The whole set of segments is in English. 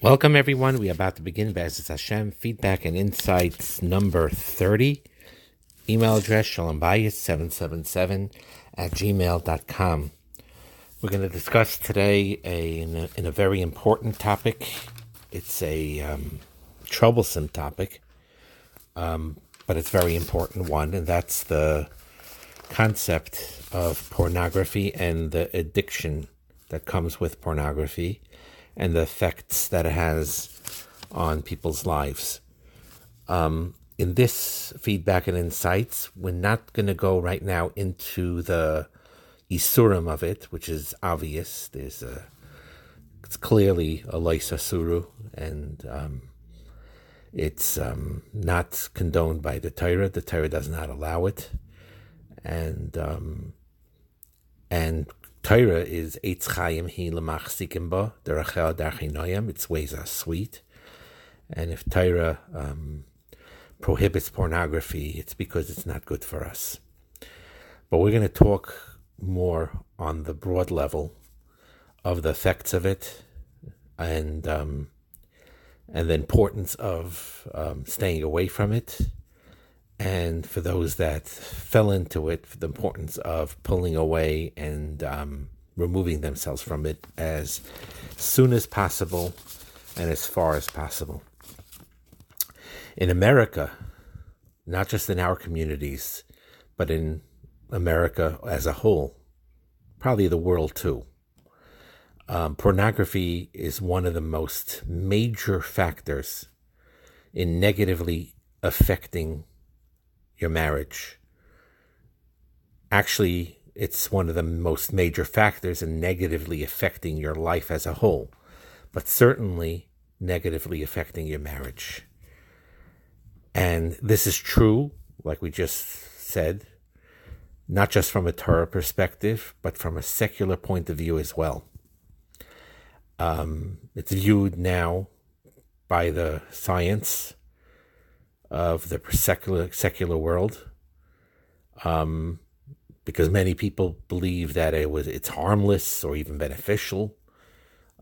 Welcome, everyone. We are about to begin Be'ezus Hashem Feedback and Insights number 30. Email address shalombayis777 at gmail.com. We're going to discuss today a, in, a, in a very important topic. It's a um, troublesome topic, um, but it's very important one, and that's the concept of pornography and the addiction that comes with pornography and the effects that it has on people's lives. Um, in this feedback and insights, we're not going to go right now into the isurim of it, which is obvious. There's a, it's clearly a lo sasuru, and um, it's um, not condoned by the Torah. The Torah does not allow it, and um, and Torah is Eitz Chaim Hi Lamachsikim Ba, Deracheha Darchei Noam, its ways are sweet. And if Torah um, prohibits pornography, it's because it's not good for us. But we're going to talk more on the broad level of the effects of it and um, and the importance of um, staying away from it and for those that fell into it, the importance of pulling away and um, removing themselves from it as soon as possible and as far as possible. In America, not just in our communities, but in America as a whole, probably the world too. Um, pornography is one of the most major factors in negatively affecting your marriage. Actually, it's one of the most major factors in negatively affecting your life as a whole, but certainly negatively affecting your marriage. And this is true, like we just said, not just from a Torah perspective, but from a secular point of view as well. Um, it's viewed now by the science of the secular secular world, um, because many people believe that it was it's harmless or even beneficial.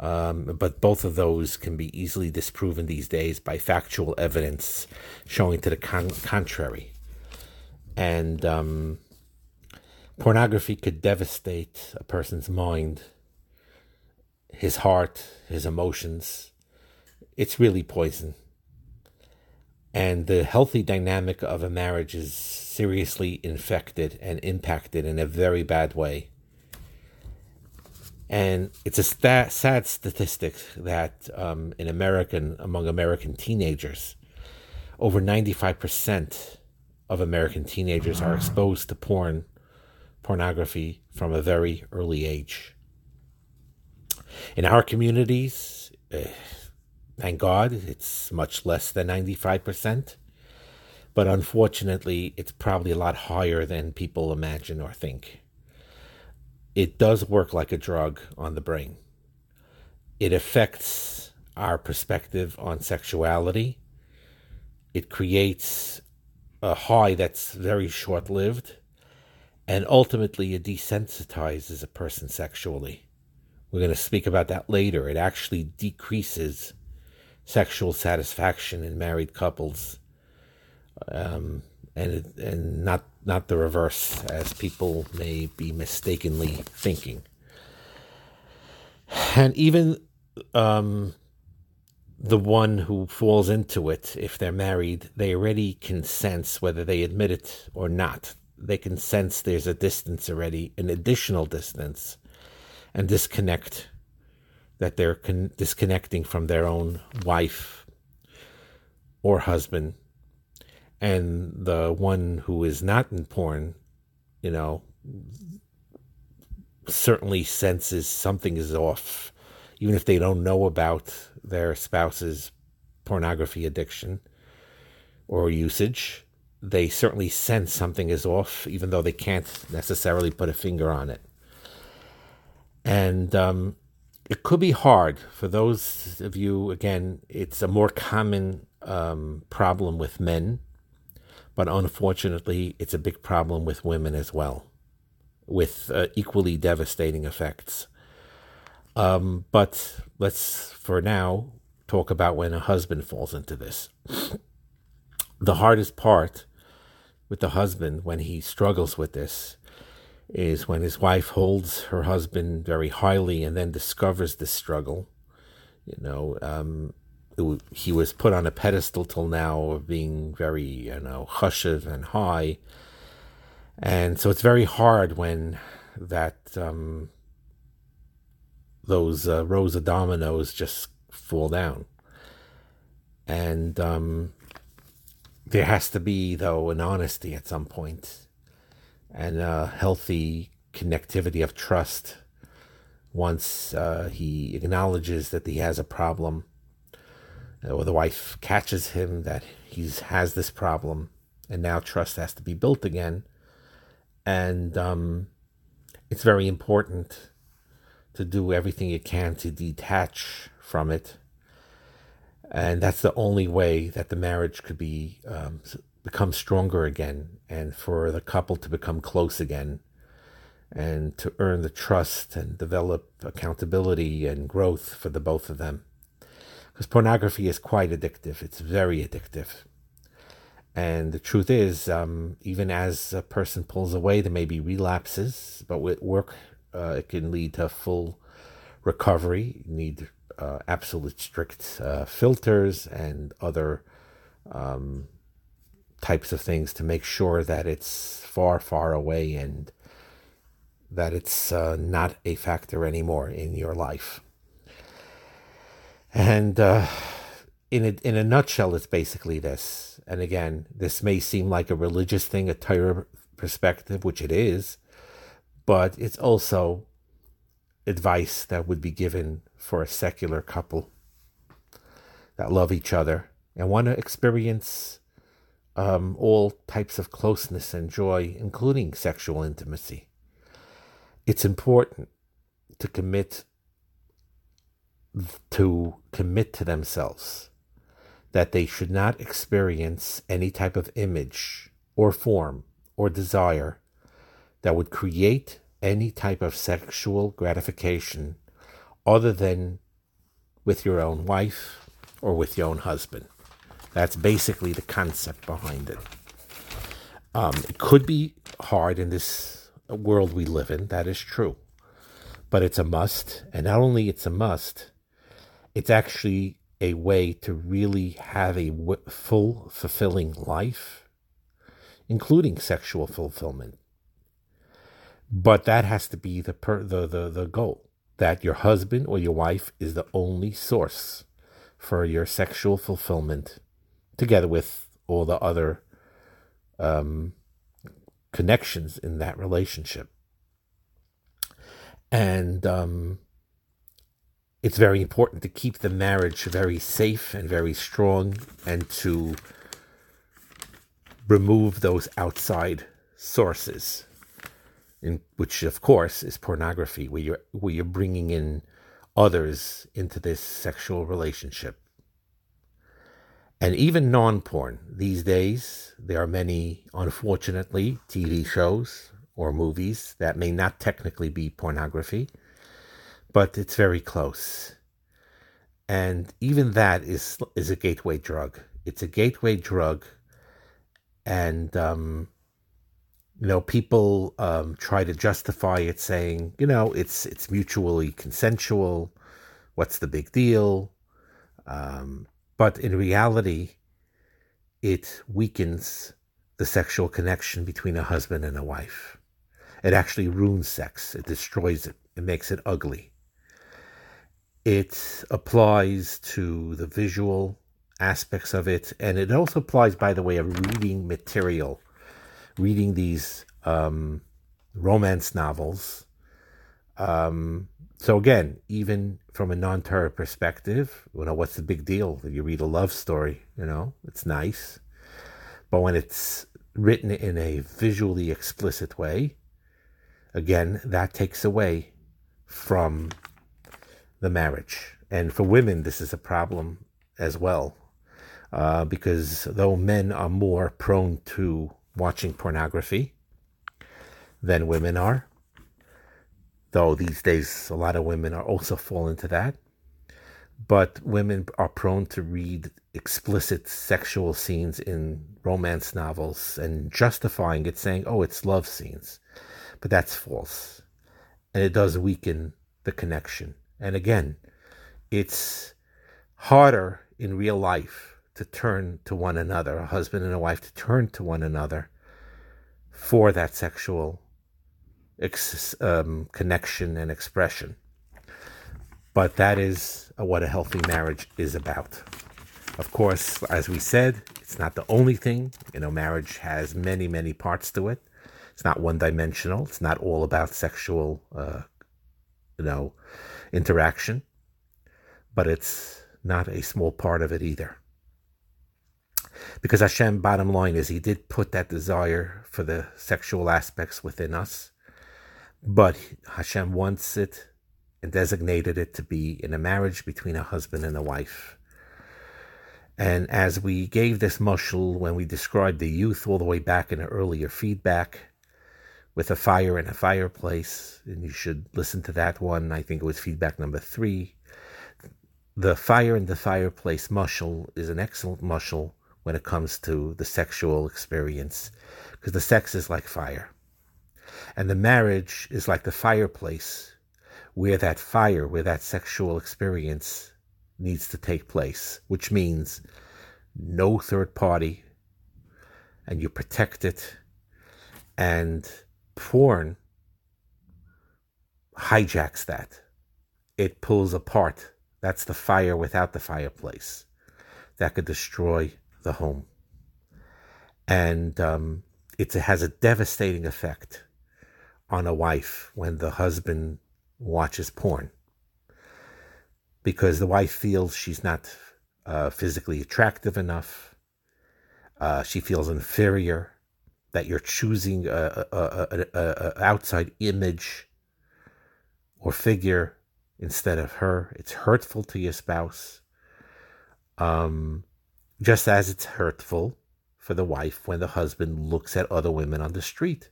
Um, but both of those can be easily disproven these days by factual evidence showing to the con- contrary. And um, pornography could devastate a person's mind, his heart, his emotions. It's really poison and the healthy dynamic of a marriage is seriously infected and impacted in a very bad way. And it's a sad statistic that um, in American among American teenagers, over ninety five percent of American teenagers are exposed to porn, pornography from a very early age. In our communities. Uh, Thank God it's much less than 95%. But unfortunately, it's probably a lot higher than people imagine or think. It does work like a drug on the brain. It affects our perspective on sexuality. It creates a high that's very short lived. And ultimately, it desensitizes a person sexually. We're going to speak about that later. It actually decreases sexual satisfaction in married couples, um, and and not not the reverse, as people may be mistakenly thinking. And even um, the one who falls into it, if they're married, they already can sense whether they admit it or not. They can sense there's a distance already, an additional distance, and disconnect that they're con- disconnecting from their own wife or husband. And the one who is not in porn, you know, certainly senses something is off, even if they don't know about their spouse's pornography addiction or usage. They certainly sense something is off, even though they can't necessarily put a finger on it. And um, it could be hard for those of you, again, it's a more common um, problem with men, but unfortunately, it's a big problem with women as well, with uh, equally devastating effects. Um, but let's, for now, talk about when a husband falls into this. The hardest part with the husband when he struggles with this is when his wife holds her husband very highly and then discovers the struggle. You know, um, it, he was put on a pedestal till now of being very, you know, hushed and high. And so it's very hard when that um, those uh, rows of dominoes just fall down. And um, there has to be, though, an honesty at some point and a healthy connectivity of trust once uh, he acknowledges that he has a problem or the wife catches him that he has this problem and now trust has to be built again. And um, it's very important to do everything you can to detach from it. And that's the only way that the marriage could be um, become stronger again and for the couple to become close again and to earn the trust and develop accountability and growth for the both of them. Because pornography is quite addictive. It's very addictive. And the truth is um, even as a person pulls away there may be relapses but with work uh, it can lead to full recovery. You need uh, absolute strict uh, filters and other um, types of things to make sure that it's far, far away and that it's uh, not a factor anymore in your life. And uh, in a, in a nutshell, it's basically this. And again, this may seem like a religious thing, a Torah perspective, which it is, but it's also advice that would be given for a secular couple that love each other and want to experience um, all types of closeness and joy, including sexual intimacy. It's important to commit to commit to themselves that they should not experience any type of image or form or desire that would create any type of sexual gratification other than with your own wife or with your own husband. That's basically the concept behind it. Um, it could be hard in this world we live in, that is true. But it's a must. And not only it's a must, it's actually a way to really have a full, fulfilling life, including sexual fulfillment. But that has to be the per, the, the the goal that your husband or your wife is the only source for your sexual fulfillment, together with all the other um, connections in that relationship. And um, it's very important to keep the marriage very safe and very strong and to remove those outside sources in which of course is pornography, where you're where you're bringing in others into this sexual relationship. And even non-porn these days, there are many, unfortunately, TV shows or movies that may not technically be pornography, but it's very close. And even that is is a gateway drug. It's a gateway drug, and um, you know people um, try to justify it saying you know it's it's mutually consensual what's the big deal um, but in reality it weakens the sexual connection between a husband and a wife. It actually ruins sex. It destroys it. It makes it ugly. It applies to the visual aspects of it and it also applies by the way of reading material reading these um, romance novels. Um, so again, even from a non-Torah perspective, you know, what's the big deal? You read a love story, you know, it's nice. But when it's written in a visually explicit way, again, that takes away from the marriage. And for women, this is a problem as well, uh, because though men are more prone to watching pornography than women are. Though these days a lot of women are also fall into that. but women are prone to read explicit sexual scenes in romance novels and justifying it, saying, oh, it's love scenes. But that's false. And it does weaken the connection. And again, it's harder in real life to turn to one another, a husband and a wife to turn to one another for that sexual ex- um, connection and expression. But that is what a healthy marriage is about. Of course, as we said, it's not the only thing. You know, marriage has many, many parts to it. It's not one dimensional. It's not all about sexual, uh, you know, interaction. But it's not a small part of it either. Because Hashem, bottom line is, He did put that desire for the sexual aspects within us, but Hashem wants it and designated it to be in a marriage between a husband and a wife. And as we gave this mushal when we described the youth all the way back in an earlier feedback with a fire and a fireplace, and you should listen to that one. I think it was feedback number three. The fire and the fireplace mushal is an excellent mushal when it comes to the sexual experience because the sex is like fire. And the marriage is like the fireplace where that fire, where that sexual experience needs to take place, which means no third party, and you protect it. And porn hijacks that. It pulls apart. That's the fire without the fireplace. That could destroy the home. And um, it has a devastating effect on a wife when the husband watches porn because the wife feels she's not uh, physically attractive enough. Uh, she feels inferior, that you're choosing a, a, a, a, outside image or figure instead of her. It's hurtful to your spouse. Um, just as it's hurtful for the wife when the husband looks at other women on the street.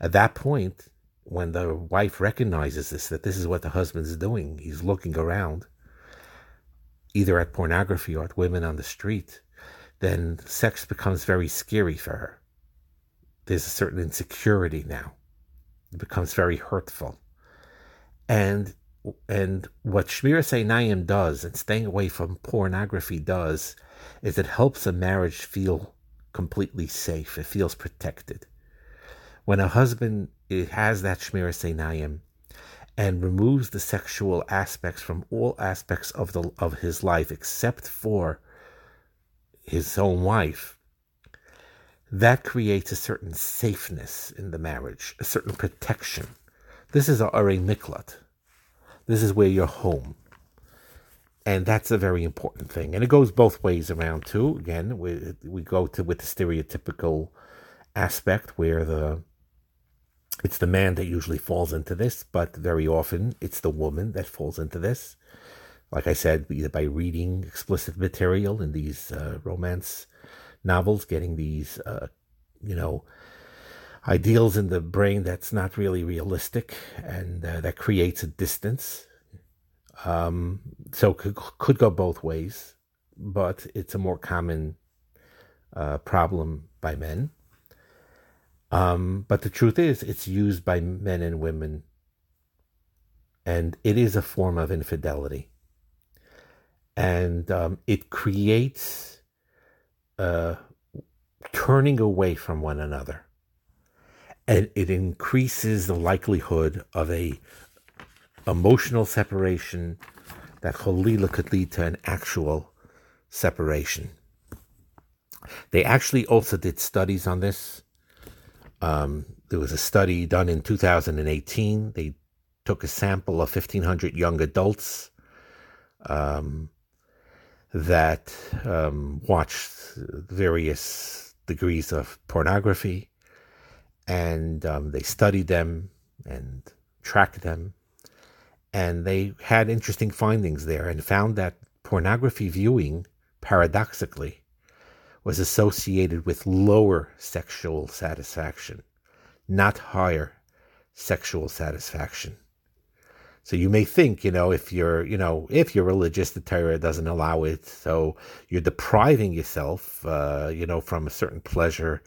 At that point, when the wife recognizes this, that this is what the husband's doing, he's looking around, either at pornography or at women on the street, then sex becomes very scary for her. There's a certain insecurity now. It becomes very hurtful. And and what Shmiras Einayim does and staying away from pornography does is it helps a marriage feel completely safe. It feels protected. When a husband has that Shmiras Einayim and removes the sexual aspects from all aspects of the of his life except for his own wife, that creates a certain safeness in the marriage, a certain protection. This is a Arei Miklat. This is where you're home. And that's a very important thing. And it goes both ways around too. Again, we, we go to with the stereotypical aspect where the it's the man that usually falls into this, but very often it's the woman that falls into this. Like I said, either by reading explicit material in these uh, romance novels, getting these, uh, you know, ideals in the brain that's not really realistic and uh, that creates a distance. Um, so could, could go both ways, but it's a more common uh, problem by men. Um, but the truth is, it's used by men and women, and it is a form of infidelity. And um, it creates uh, turning away from one another. And it increases the likelihood of a emotional separation that cholila could lead to an actual separation. They actually also did studies on this um, there was a study done in 2018. They took a sample of 1,500 young adults um, that um, watched various degrees of pornography, and um, they studied them and tracked them. And they had interesting findings there and found that pornography viewing, paradoxically, was associated with lower sexual satisfaction, not higher sexual satisfaction. So you may think, you know, if you're, you know, if you're religious, the Torah doesn't allow it. So you're depriving yourself, uh, you know, from a certain pleasure.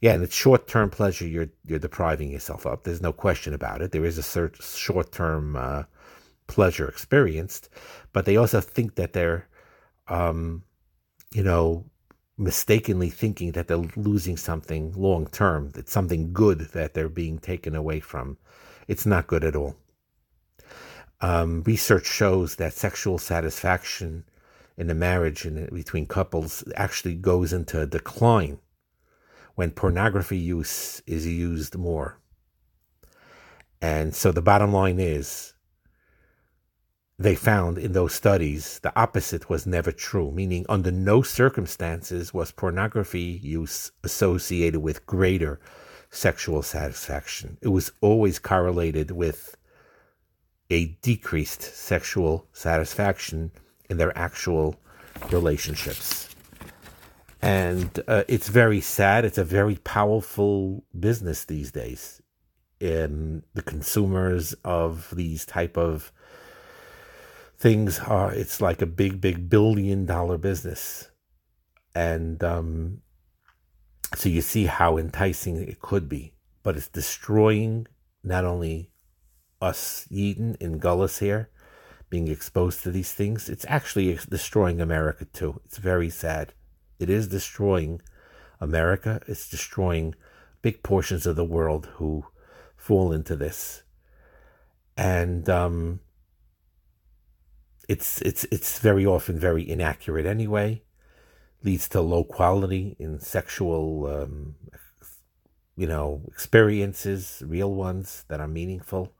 Yeah, and it's short-term pleasure you're you're depriving yourself of. There's no question about it. There is a short-term uh, pleasure experienced, but they also think that they're, um, you know, mistakenly thinking that they're losing something long term. It's something good that they're being taken away from. It's not good at all. Um, research shows that sexual satisfaction in a marriage between couples actually goes into decline when pornography use is used more. And so the bottom line is they found in those studies the opposite was never true, meaning, under no circumstances was pornography use associated with greater sexual satisfaction. It was always correlated with a decreased sexual satisfaction in their actual relationships. And uh, it's very sad. It's a very powerful business these days. And the consumers of these type of things are, it's like a big, big billion dollar business. And um, so you see how enticing it could be. But it's destroying not only us Yidden and Golus here being exposed to these things, it's actually destroying America too. It's very sad. It is destroying America. It's destroying big portions of the world who fall into this. And um, it's it's it's very often very inaccurate anyway. Leads to low quality in sexual, um, you know, experiences, real ones that are meaningful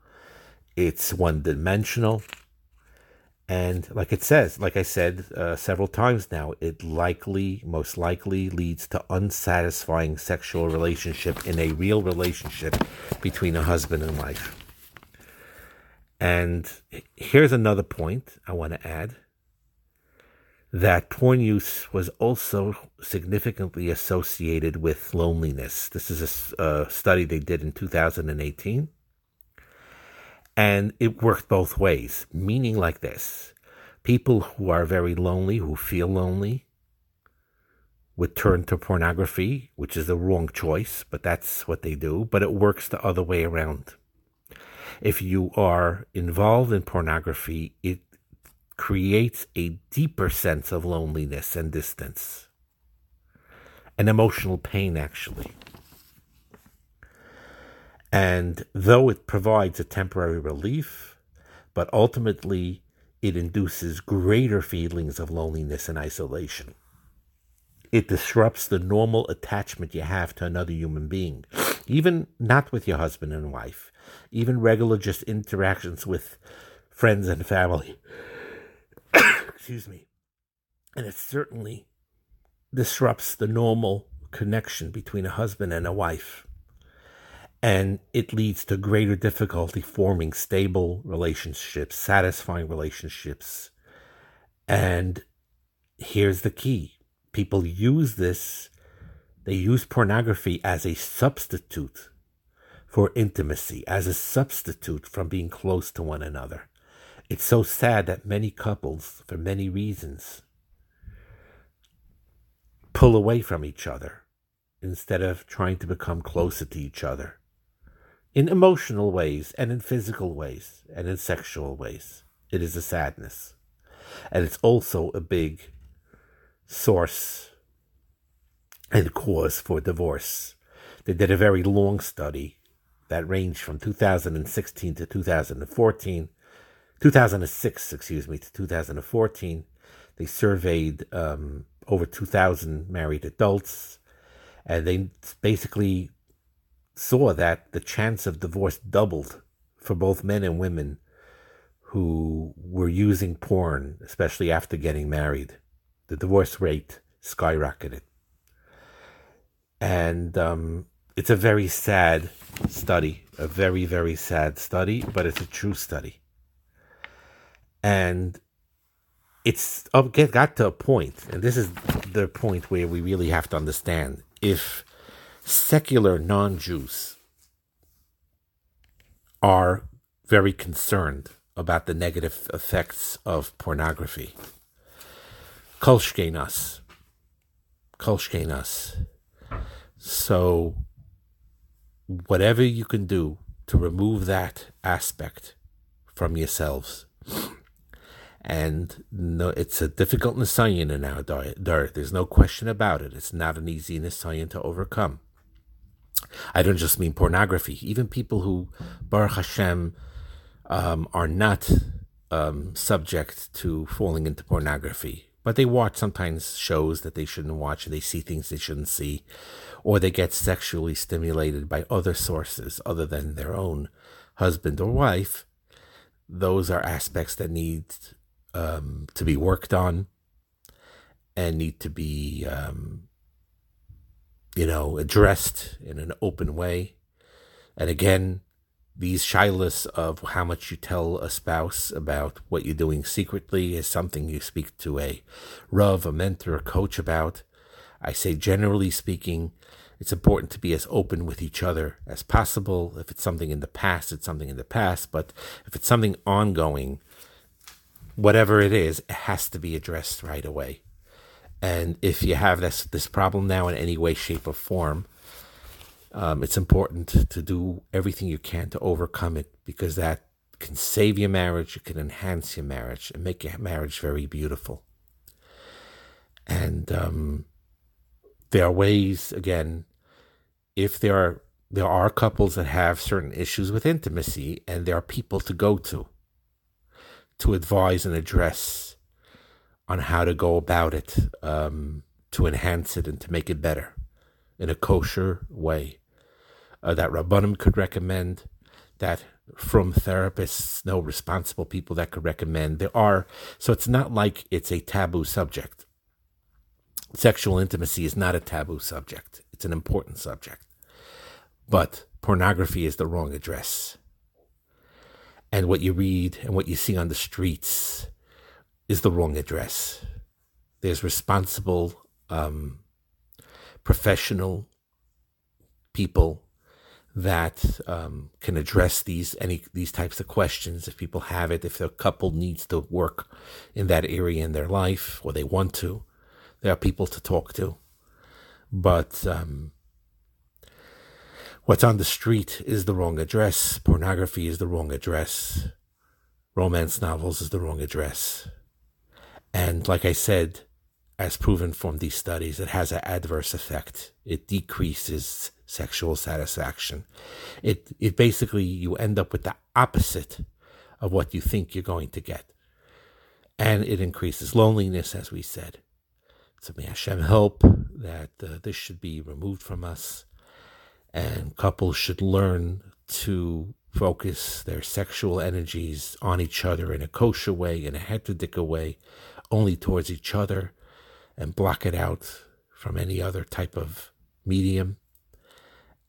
it's one dimensional. And like it says, like I said uh, several times now, it likely, most likely leads to unsatisfying sexual relationship in a real relationship between a husband and wife. And here's another point I want to add that porn use was also significantly associated with loneliness. This is a, a study they did in 2018 and it worked both ways, meaning like this people who are very lonely, who feel lonely, would turn to pornography, which is the wrong choice, but that's what they do. But it works the other way around. If you are involved in pornography, it creates a deeper sense of loneliness and distance, an emotional pain, actually. And though it provides a temporary relief, but ultimately it induces greater feelings of loneliness and isolation. It disrupts the normal attachment you have to another human being, even not with your husband and wife, even regular just interactions with friends and family. Excuse me. And it certainly disrupts the normal connection between a husband and a wife and it leads to greater difficulty forming stable relationships, satisfying relationships. And here's the key people use this, they use pornography as a substitute for intimacy, as a substitute from being close to one another. It's so sad that many couples, for many reasons, pull away from each other instead of trying to become closer to each other in emotional ways and in physical ways and in sexual ways. It is a sadness. And it's also a big source and cause for divorce. They did a very long study that ranged from 2016 to 2014, 2006, excuse me, to 2014. They surveyed um, over 2,000 married adults, and they basically saw that the chance of divorce doubled for both men and women who were using porn, especially after getting married. The divorce rate skyrocketed. And um, it's a very sad study, a very, very sad study, but it's a true study. And it's got to a point, and this is the point where we really have to understand if secular non Jews are very concerned about the negative effects of pornography. Kolshkenas. Kolshkenas. So, whatever you can do to remove that aspect from yourselves. And no, it's a difficult Nisayon in our diet. There's no question about it. It's not an easy Nisayon to overcome. I don't just mean pornography. Even people who, Baruch Hashem, um, are not um, subject to falling into pornography, but they watch sometimes shows that they shouldn't watch, and they see things they shouldn't see, or they get sexually stimulated by other sources other than their own husband or wife. Those are aspects that need um, to be worked on and need to be um, you know, addressed in an open way. And again, these shilas of how much you tell a spouse about what you're doing secretly is something you speak to a Rav, a mentor, a coach about. I say, generally speaking, it's important to be as open with each other as possible. If it's something in the past, it's something in the past. But if it's something ongoing, whatever it is, it has to be addressed right away. And if you have this this problem now in any way, shape, or form, um, it's important to do everything you can to overcome it because that can save your marriage, it can enhance your marriage, and make your marriage very beautiful. And um, there are ways, again, if there are there are couples that have certain issues with intimacy, and there are people to go to to advise and address on how to go about it um, to enhance it and to make it better in a kosher way uh, that Rabbanim could recommend, that from therapists, no responsible people that could recommend. There are, so it's not like it's a taboo subject. Sexual intimacy is not a taboo subject, it's an important subject. But pornography is the wrong address. And what you read and what you see on the streets is the wrong address. There's responsible, um, professional people that um, can address these any these types of questions if people have it if their couple needs to work in that area in their life or they want to there are people to talk to but um, what's on the street is the wrong address pornography is the wrong address romance novels is the wrong address and like I said, as proven from these studies, it has an adverse effect. It decreases sexual satisfaction. It it basically you end up with the opposite of what you think you're going to get. And it increases loneliness, as we said. So may Hashem help that uh, this should be removed from us. And couples should learn to focus their sexual energies on each other in a kosher way, in a heterodika way, only towards each other and block it out from any other type of medium.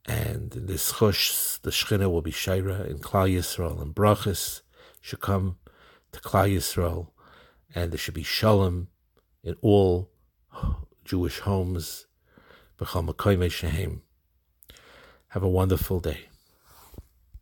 And in this chush, the Shechina will be Shaira in Klal Yisrael and Brachas should come to Klal Yisrael, and there should be Shalom in all Jewish homes. Have a wonderful day.